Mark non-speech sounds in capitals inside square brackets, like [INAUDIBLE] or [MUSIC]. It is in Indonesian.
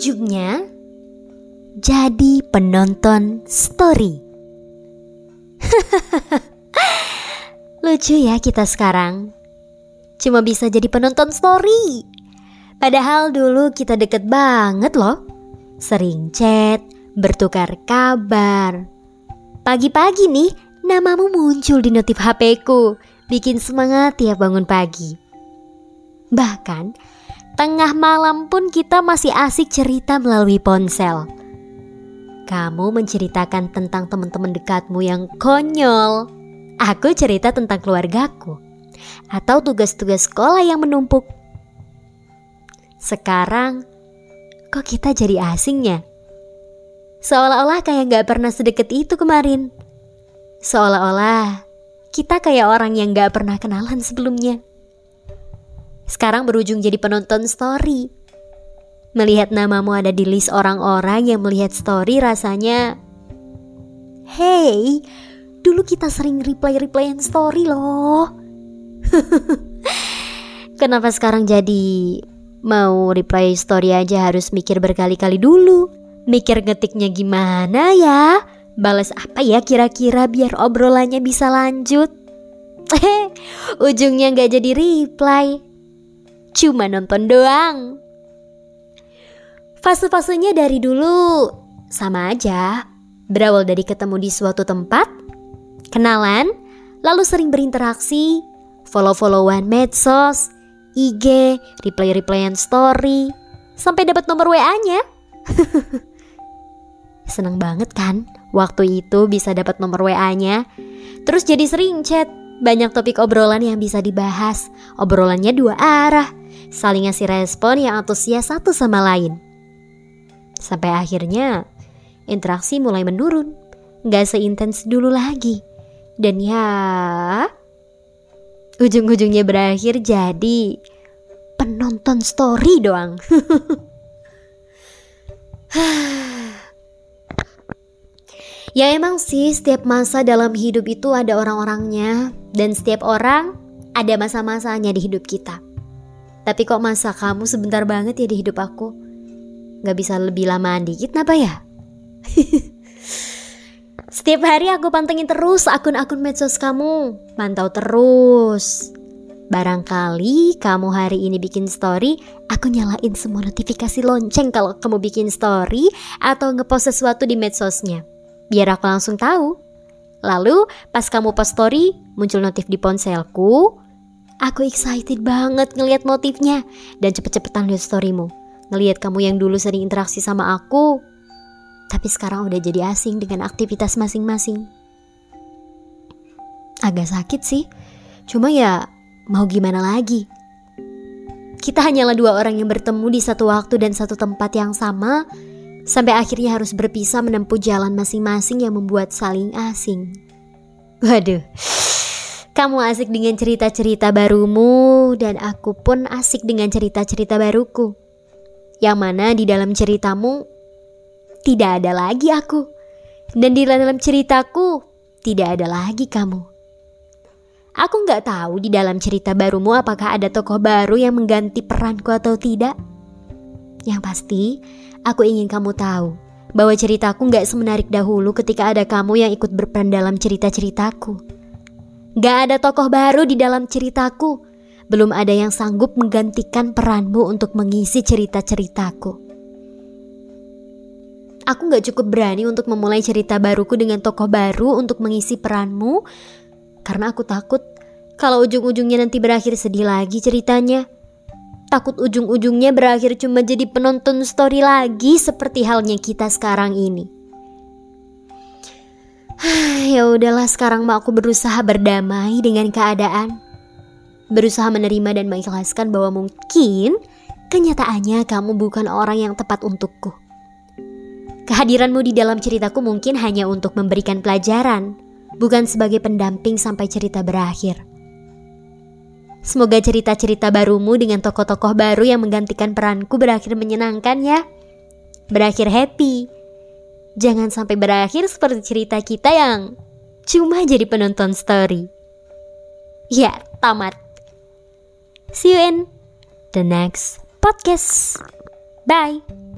ujungnya jadi penonton story. [LAUGHS] Lucu ya kita sekarang. Cuma bisa jadi penonton story. Padahal dulu kita deket banget loh. Sering chat, bertukar kabar. Pagi-pagi nih, namamu muncul di notif HP-ku, bikin semangat tiap bangun pagi. Bahkan, tengah malam pun kita masih asik cerita melalui ponsel. Kamu menceritakan tentang teman-teman dekatmu yang konyol. Aku cerita tentang keluargaku atau tugas-tugas sekolah yang menumpuk. Sekarang, kok kita jadi asingnya? Seolah-olah kayak gak pernah sedekat itu kemarin. Seolah-olah kita kayak orang yang gak pernah kenalan sebelumnya. Sekarang berujung jadi penonton story. Melihat namamu ada di list orang-orang yang melihat story rasanya Hey, dulu kita sering reply-replyan story loh [LAUGHS] Kenapa sekarang jadi Mau reply story aja harus mikir berkali-kali dulu. Mikir ngetiknya gimana ya? Balas apa ya kira-kira biar obrolannya bisa lanjut? [LAUGHS] Ujungnya nggak jadi reply. Cuma nonton doang. Fase-fasenya dari dulu sama aja. Berawal dari ketemu di suatu tempat, kenalan, lalu sering berinteraksi, follow-followan medsos, IG, reply-replyan story, sampai dapat nomor WA-nya. [LAUGHS] Seneng banget kan waktu itu bisa dapat nomor WA-nya. Terus jadi sering chat, banyak topik obrolan yang bisa dibahas. Obrolannya dua arah, saling ngasih respon yang antusias satu sama lain. Sampai akhirnya interaksi mulai menurun, gak seintens dulu lagi. Dan ya, ujung-ujungnya berakhir jadi penonton story doang. [SIGHS] ya emang sih setiap masa dalam hidup itu ada orang-orangnya dan setiap orang ada masa-masanya di hidup kita. Tapi kok masa kamu sebentar banget ya di hidup aku? Gak bisa lebih lamaan dikit apa ya? [LAUGHS] Setiap hari aku pantengin terus akun-akun medsos kamu. Pantau terus. Barangkali kamu hari ini bikin story, aku nyalain semua notifikasi lonceng kalau kamu bikin story atau ngepost sesuatu di medsosnya. Biar aku langsung tahu. Lalu pas kamu post story, muncul notif di ponselku. Aku excited banget ngeliat notifnya dan cepet-cepetan lihat storymu. Ngeliat kamu yang dulu sering interaksi sama aku, tapi sekarang udah jadi asing dengan aktivitas masing-masing. Agak sakit sih, cuma ya mau gimana lagi. Kita hanyalah dua orang yang bertemu di satu waktu dan satu tempat yang sama, sampai akhirnya harus berpisah menempuh jalan masing-masing yang membuat saling asing. Waduh, kamu asik dengan cerita-cerita barumu, dan aku pun asik dengan cerita-cerita baruku. Yang mana di dalam ceritamu tidak ada lagi aku. Dan di dalam ceritaku, tidak ada lagi kamu. Aku nggak tahu di dalam cerita barumu apakah ada tokoh baru yang mengganti peranku atau tidak. Yang pasti, aku ingin kamu tahu bahwa ceritaku nggak semenarik dahulu ketika ada kamu yang ikut berperan dalam cerita-ceritaku. Gak ada tokoh baru di dalam ceritaku. Belum ada yang sanggup menggantikan peranmu untuk mengisi cerita-ceritaku. Aku gak cukup berani untuk memulai cerita baruku dengan tokoh baru untuk mengisi peranmu Karena aku takut kalau ujung-ujungnya nanti berakhir sedih lagi ceritanya Takut ujung-ujungnya berakhir cuma jadi penonton story lagi seperti halnya kita sekarang ini [SIGHS] Ya udahlah sekarang mau aku berusaha berdamai dengan keadaan Berusaha menerima dan mengikhlaskan bahwa mungkin kenyataannya kamu bukan orang yang tepat untukku Kehadiranmu di dalam ceritaku mungkin hanya untuk memberikan pelajaran, bukan sebagai pendamping sampai cerita berakhir. Semoga cerita-cerita barumu dengan tokoh-tokoh baru yang menggantikan peranku berakhir menyenangkan ya. Berakhir happy. Jangan sampai berakhir seperti cerita kita yang cuma jadi penonton story. Ya, tamat. See you in the next podcast. Bye.